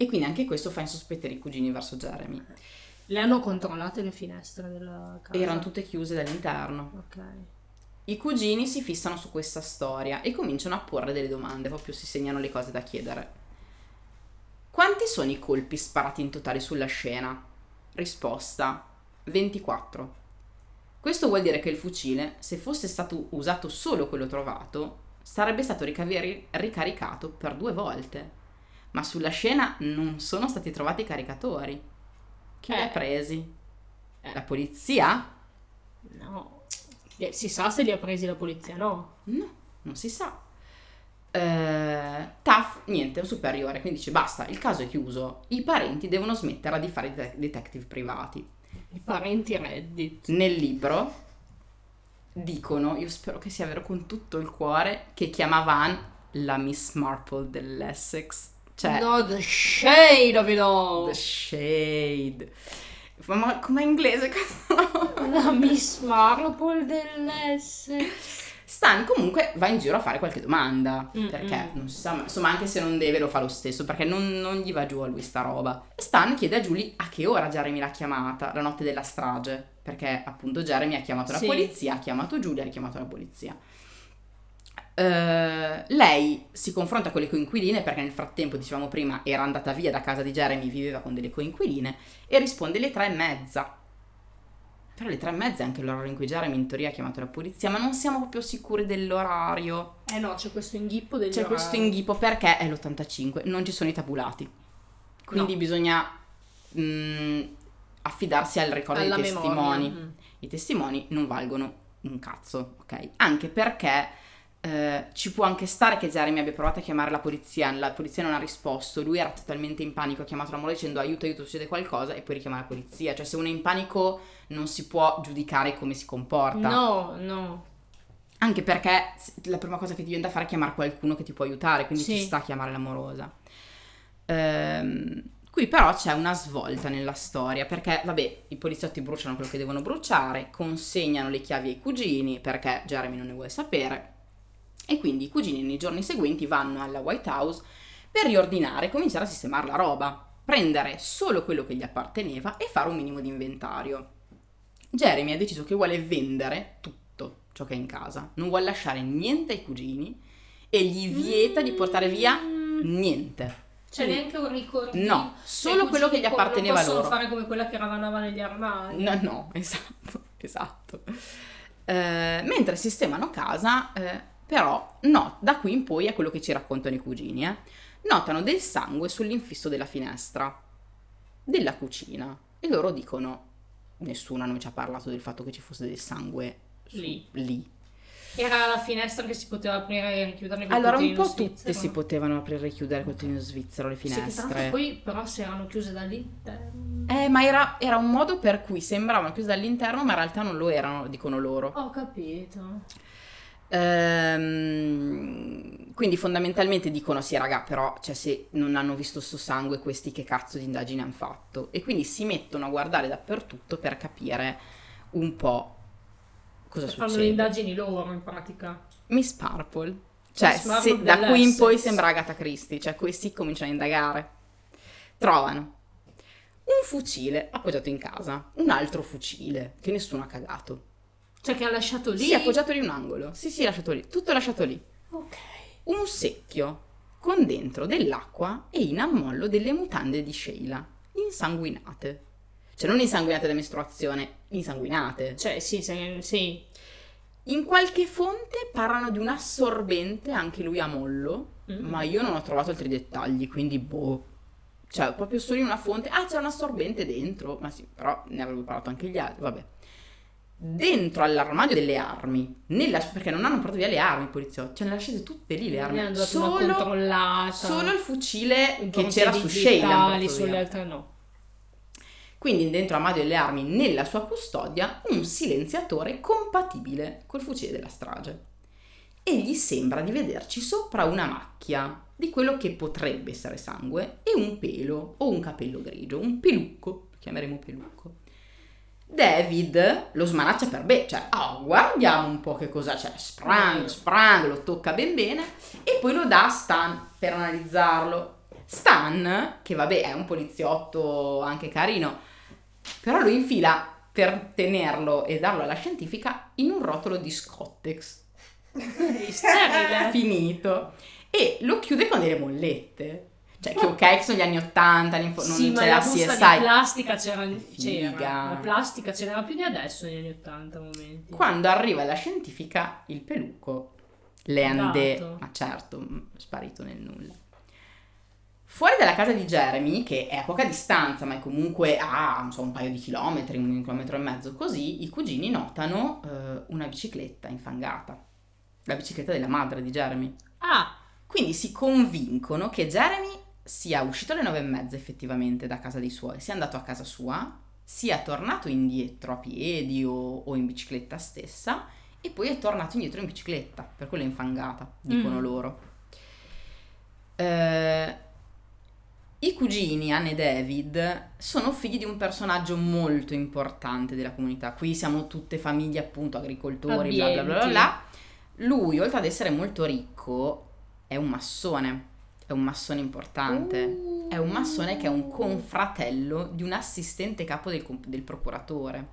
Speaker 2: E quindi anche questo fa insospettere i cugini verso Jeremy.
Speaker 3: Le hanno controllate le finestre della casa.
Speaker 2: Erano tutte chiuse dall'interno.
Speaker 3: Ok.
Speaker 2: I cugini si fissano su questa storia e cominciano a porre delle domande, proprio si segnano le cose da chiedere. Quanti sono i colpi sparati in totale sulla scena? Risposta: 24. Questo vuol dire che il fucile, se fosse stato usato solo quello trovato, sarebbe stato ricavi- ricaricato per due volte. Ma sulla scena non sono stati trovati caricatori. Chi li ha
Speaker 3: Eh.
Speaker 2: presi?
Speaker 3: Eh.
Speaker 2: La polizia?
Speaker 3: No. Eh, Si sa se li ha presi la polizia, no?
Speaker 2: No, non si sa. Eh, Taff, niente, è un superiore, quindi dice basta, il caso è chiuso. I parenti devono smettere di fare i de- detective privati.
Speaker 3: I parenti Reddit.
Speaker 2: Nel libro dicono, io spero che sia vero con tutto il cuore, che chiamava Anne la Miss Marple dell'Essex. Cioè,
Speaker 3: No, the shade of it all.
Speaker 2: the shade. Ma, com'è inglese?
Speaker 3: La Miss Marple dell'Essex.
Speaker 2: Stan comunque va in giro a fare qualche domanda,
Speaker 3: Mm,
Speaker 2: perché
Speaker 3: mm.
Speaker 2: non si sa, ma- insomma anche se non deve lo fa lo stesso, perché non, non gli va giù a lui sta roba. Stan chiede a Julie a che ora Jeremy l'ha chiamata, la notte della strage, perché appunto Jeremy ha chiamato la
Speaker 3: Sì.
Speaker 2: polizia, ha chiamato Julie, ha richiamato la polizia. Eh, lei si confronta con le coinquiline perché nel frattempo, dicevamo prima, era andata via da casa di Jeremy, viveva con delle coinquiline e risponde alle tre e mezza. Però le tre e mezza è anche l'orario in cui Jeremy in teoria ha chiamato la polizia, ma non siamo proprio sicuri dell'orario.
Speaker 3: Eh no, c'è questo inghippo degli
Speaker 2: C'è questo inghippo perché è l'85, non ci sono i tabulati. Quindi
Speaker 3: No.
Speaker 2: bisogna mm, affidarsi al ricordo
Speaker 3: alla
Speaker 2: dei
Speaker 3: memoria.
Speaker 2: testimoni.
Speaker 3: Mm.
Speaker 2: I testimoni non valgono un cazzo, ok? Anche perché eh, ci può anche stare che Jeremy abbia provato a chiamare la polizia, la polizia non ha risposto, lui era totalmente in panico, ha chiamato la moglie dicendo aiuto, aiuto, succede qualcosa e poi richiama la polizia. Cioè se uno è in panico non si può giudicare come si comporta.
Speaker 3: No, no.
Speaker 2: Anche perché la prima cosa che ti viene da fare è chiamare qualcuno che ti può aiutare, quindi
Speaker 3: Sì.
Speaker 2: ci sta a chiamare l'amorosa. Ehm, qui però c'è una svolta nella storia, perché vabbè, i poliziotti bruciano quello che devono bruciare, consegnano le chiavi ai cugini perché Jeremy non ne vuole sapere e quindi i cugini nei giorni seguenti vanno alla White House per riordinare e cominciare a sistemare la roba, prendere solo quello che gli apparteneva e fare un minimo di inventario. Jeremy ha deciso che vuole vendere tutto ciò che è in casa, non vuole lasciare niente ai cugini e gli vieta di portare via niente.
Speaker 3: C'è neanche un ricordo.
Speaker 2: No, solo quello che gli apparteneva
Speaker 3: non possono
Speaker 2: loro.
Speaker 3: fare come quella che ravanava negli armadi.
Speaker 2: No, no, esatto, esatto. Eh, mentre sistemano casa, eh, però, no, da qui in poi è quello che ci raccontano i cugini, eh, notano del sangue sull'infisso della finestra, della cucina, e loro dicono, nessuno a noi ci ha parlato del fatto che ci fosse del sangue su-
Speaker 3: Lì.
Speaker 2: lì.
Speaker 3: Era la finestra che si poteva aprire e richiudere col
Speaker 2: Allora, un po' tutte
Speaker 3: svizzero.
Speaker 2: si potevano aprire e chiudere col tenino svizzero le
Speaker 3: Sì,
Speaker 2: finestre.
Speaker 3: poi però si erano chiuse dall'interno.
Speaker 2: Eh, ma era, era un modo per cui sembravano chiuse dall'interno, ma in realtà non lo erano, dicono loro.
Speaker 3: Ho capito.
Speaker 2: Ehm, quindi fondamentalmente dicono sì raga però cioè, se non hanno visto sto sangue questi che cazzo di indagini hanno fatto? E quindi si mettono a guardare dappertutto per capire un po' cosa
Speaker 3: Fanno le
Speaker 2: succede.
Speaker 3: indagini loro in pratica.
Speaker 2: Miss Purple. Cioè se- da qui in poi sembra Agatha Christie cioè questi cominciano a indagare. Trovano un fucile appoggiato in casa un altro fucile che nessuno ha cagato
Speaker 3: Cioè che ha lasciato lì.
Speaker 2: sì appoggiato lì in un angolo sì sì lasciato lì tutto lasciato lì
Speaker 3: Ok.
Speaker 2: un secchio con dentro dell'acqua e in ammollo delle mutande di Sheila, insanguinate. Cioè non insanguinate da mestruazione, insanguinate.
Speaker 3: Cioè, sì, sì.
Speaker 2: In qualche fonte parlano di un assorbente, anche lui a mollo,
Speaker 3: Mm.
Speaker 2: ma io non ho trovato altri dettagli, quindi boh. Cioè, proprio solo in una fonte, ah c'è un assorbente dentro, ma sì, però ne avrebbero parlato anche gli altri, vabbè. Dentro all'armadio delle armi, nella- perché non hanno portato via le armi i poliziotti, le lasciate tutte lì le armi.
Speaker 3: hanno
Speaker 2: Solo. Solo il fucile che c'era su Sheila. hanno
Speaker 3: sulle altre no.
Speaker 2: Quindi dentro l'armadio delle armi, nella sua custodia, un silenziatore compatibile col fucile della strage. E gli sembra di vederci sopra una macchia di quello che potrebbe essere sangue e un pelo o un capello grigio, un pelucco, chiameremo pelucco. David lo smanaccia per bene, cioè, oh, guardiamo un po' che cosa c'è, sprang, sprang, lo tocca ben bene e poi lo dà a Stan per analizzarlo. Stan, che vabbè è un poliziotto anche carino, però lo infila per tenerlo e darlo alla scientifica in un rotolo di Scottex finito e lo chiude con delle mollette. Cioè, che ok, che sono gli anni 80, l'info- non
Speaker 3: sì, ma
Speaker 2: c'è
Speaker 3: la
Speaker 2: la CSI.
Speaker 3: di plastica c'era,
Speaker 2: Figa.
Speaker 3: c'era. La plastica ce n'era più di adesso negli anni 80 momenti.
Speaker 2: Quando arriva la scientifica, il peluco le ande,
Speaker 3: Dato.
Speaker 2: ma certo, sparito nel nulla. Fuori dalla casa di Jeremy, che è a poca distanza, ma è comunque a non so, un paio di chilometri, un chilometro e mezzo così, i cugini notano eh, una bicicletta infangata. La bicicletta della madre di Jeremy.
Speaker 3: Ah,
Speaker 2: Quindi si convincono che Jeremy sia uscito alle nove e mezza effettivamente da casa dei suoi, sia andato a casa sua, sia tornato indietro a piedi o, o in bicicletta stessa e poi è tornato indietro in bicicletta, per quello è infangata, dicono
Speaker 3: Mm.
Speaker 2: loro. Eh, I cugini, Anne e David, sono figli di un personaggio molto importante della comunità. Qui siamo tutte famiglie appunto agricoltori, bla bla bla bla bla. Lui, oltre ad essere molto ricco, è un massone. È un massone importante.
Speaker 3: Uh.
Speaker 2: È un massone che è un confratello di un assistente capo del, del procuratore.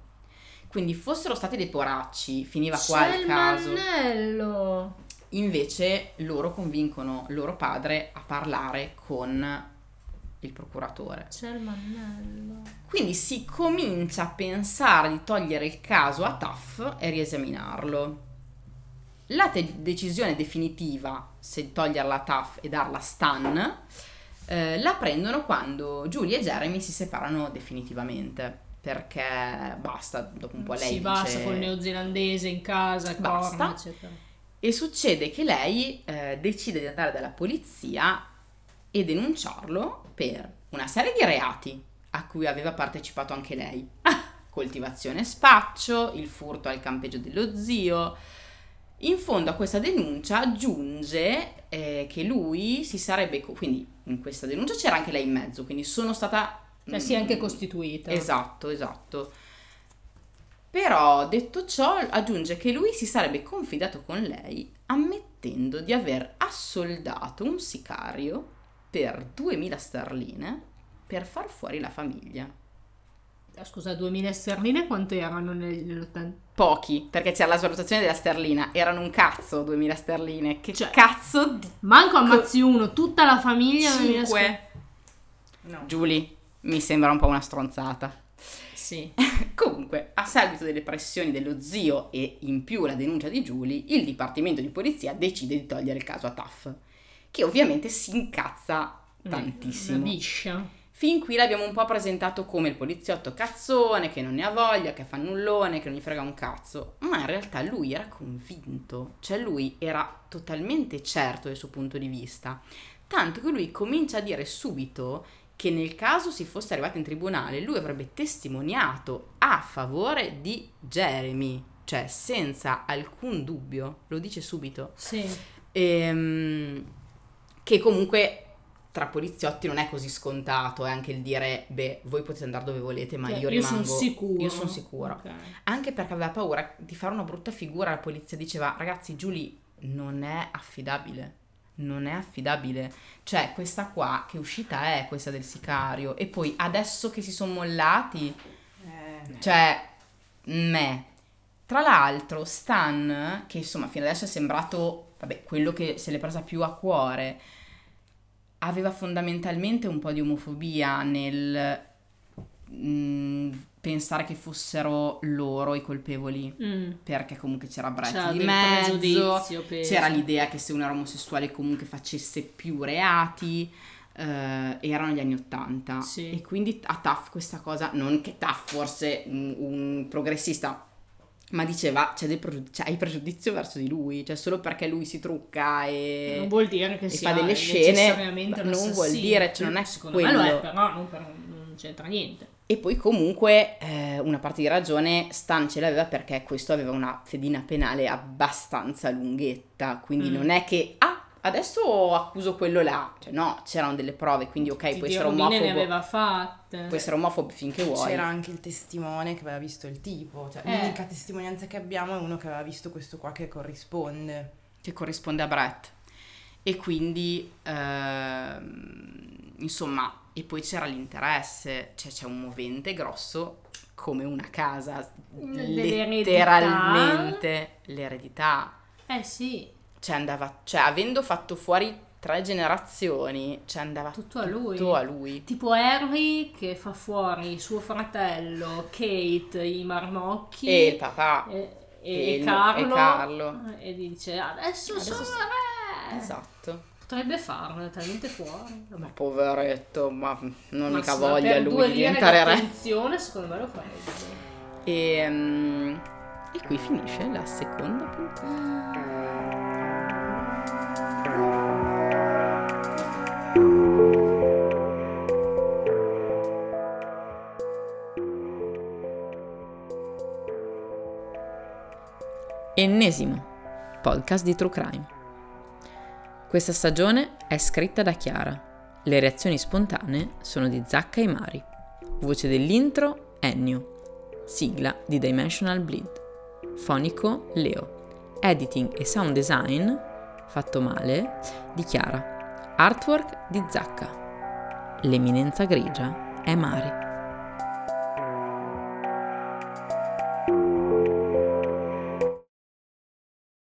Speaker 2: Quindi fossero stati dei poracci, finiva qua
Speaker 3: C'è
Speaker 2: il
Speaker 3: il
Speaker 2: caso.
Speaker 3: mannello.
Speaker 2: Invece loro convincono loro padre a parlare con il procuratore.
Speaker 3: C'è il mannello.
Speaker 2: Quindi si comincia a pensare di togliere il caso a Taff e riesaminarlo. La te- decisione definitiva, se toglierla a Taff e darla a Stan, eh, la prendono quando Julie e Jeremy si separano definitivamente. Perché basta, dopo un po' lei
Speaker 3: si
Speaker 2: dice...
Speaker 3: basta col neozelandese in casa,
Speaker 2: Basta.
Speaker 3: corna, eccetera.
Speaker 2: E succede che lei eh, decide di andare dalla polizia e denunciarlo per una serie di reati a cui aveva partecipato anche lei. Coltivazione spaccio, il furto al campeggio dello zio. In fondo a questa denuncia aggiunge eh, che lui si sarebbe... quindi in questa denuncia c'era anche lei in mezzo, quindi sono stata...
Speaker 3: Cioè, si è anche
Speaker 2: mm,
Speaker 3: costituita.
Speaker 2: Esatto, esatto. Però detto ciò, aggiunge che lui si sarebbe confidato con lei ammettendo di aver assoldato un sicario per 2000 sterline per far fuori la famiglia.
Speaker 3: Ah, Scusa, 2000 sterline quanto erano nel- nell'80?
Speaker 2: Pochi, perché c'era la svalutazione della sterlina, erano un cazzo 2000 sterline. Che
Speaker 3: Cioè,
Speaker 2: cazzo di
Speaker 3: Manco ammazzi uno, tutta la famiglia 2000
Speaker 2: 5?
Speaker 4: No.
Speaker 2: Julie, mi sembra un po' una stronzata.
Speaker 3: Sì.
Speaker 2: Comunque, a seguito delle pressioni dello zio e in più la denuncia di Julie, il dipartimento di polizia decide di togliere il caso a Taff, che ovviamente si incazza tantissimo.
Speaker 3: Una biscia.
Speaker 2: Fin qui l'abbiamo un po' presentato come il poliziotto cazzone, che non ne ha voglia, che fa nullone, che non gli frega un cazzo. Ma in realtà lui era convinto, cioè lui era totalmente certo del suo punto di vista. Tanto che lui comincia a dire subito che nel caso si fosse arrivato in tribunale, lui avrebbe testimoniato a favore di Jeremy, cioè senza alcun dubbio, lo dice subito.
Speaker 3: Sì.
Speaker 2: Ehm, che comunque tra poliziotti non è così scontato, è anche il dire, beh, voi potete andare dove volete, ma
Speaker 3: Cioè,
Speaker 2: io
Speaker 3: io
Speaker 2: rimango...
Speaker 3: sono sicuro.
Speaker 2: Io sono sicuro.
Speaker 3: Ok.
Speaker 2: Anche perché aveva paura di fare una brutta figura, la polizia diceva, ragazzi, Julie non è affidabile. Non è affidabile. Cioè, questa qua, che uscita è questa del sicario? E poi adesso che si sono mollati,
Speaker 4: Eh,
Speaker 2: cioè, me. Tra l'altro, Stan, che insomma fino adesso è sembrato, vabbè, quello che se l'è presa più a cuore, aveva fondamentalmente un po' di omofobia nel mm, pensare che fossero loro i colpevoli.
Speaker 3: Mm.
Speaker 2: Perché comunque c'era Brett di mezzo, c'era l'idea che se uno era omosessuale comunque facesse più reati, eh, erano gli anni Ottanta.
Speaker 3: Sì.
Speaker 2: E quindi a Taff questa cosa, non che Taff fosse un, un progressista, ma diceva c'è del pregiud- cioè, hai pregiudizio verso di lui, cioè solo perché lui si trucca e,
Speaker 3: Non vuol dire che sia
Speaker 2: fa delle scene, non vuol dire, cioè non è
Speaker 3: Secondo me lo
Speaker 2: quello.
Speaker 3: è, però non, per- non c'entra niente.
Speaker 2: E poi comunque eh, una parte di ragione Stan ce l'aveva perché questo aveva una fedina penale abbastanza lunghetta, quindi
Speaker 3: Mm.
Speaker 2: non è che ah adesso accuso quello là, cioè no, c'erano delle prove, quindi ok,
Speaker 3: Ti
Speaker 2: può essere
Speaker 3: robine ne
Speaker 2: omofobo,
Speaker 3: aveva fatte.
Speaker 2: può essere omofobo finché vuoi.
Speaker 4: C'era anche il testimone che aveva visto il tipo. Cioè,
Speaker 3: Eh.
Speaker 4: l'unica testimonianza che abbiamo è uno che aveva visto questo qua che corrisponde.
Speaker 2: che corrisponde a Brett. E quindi, ehm, insomma, e poi c'era l'interesse, cioè c'è un movente grosso come una casa,
Speaker 3: L'eredità.
Speaker 2: letteralmente l'eredità.
Speaker 3: Eh sì,
Speaker 2: Cioè andava, cioè avendo fatto fuori tre generazioni, cioè andava
Speaker 3: tutto a lui.
Speaker 2: tutto a lui.
Speaker 3: Tipo Harry che fa fuori suo fratello, Kate, i marmocchi.
Speaker 2: E il papà.
Speaker 3: e, e-
Speaker 2: e
Speaker 3: Carlo,
Speaker 2: e Carlo.
Speaker 3: e dice adesso,
Speaker 2: Adesso
Speaker 3: sono re
Speaker 2: Esatto.
Speaker 3: potrebbe farlo è talmente fuori
Speaker 2: Ma
Speaker 3: Vabbè.
Speaker 2: poveretto, ma non
Speaker 3: Ma
Speaker 2: mica voglia lui di diventare re.
Speaker 3: d'attenzione secondo me lo farebbe
Speaker 2: E, mm, e qui finisce la seconda puntata. Ennesimo podcast di True Crime. Questa stagione è scritta da Chiara. Le reazioni spontanee sono di Zacca e Mari. Voce dell'intro Ennio. Sigla di Dimensional Bleed. Fonico Leo. editing e sound design, fatto male, di Chiara. Artwork di Zacca. L'eminenza grigia è Mari.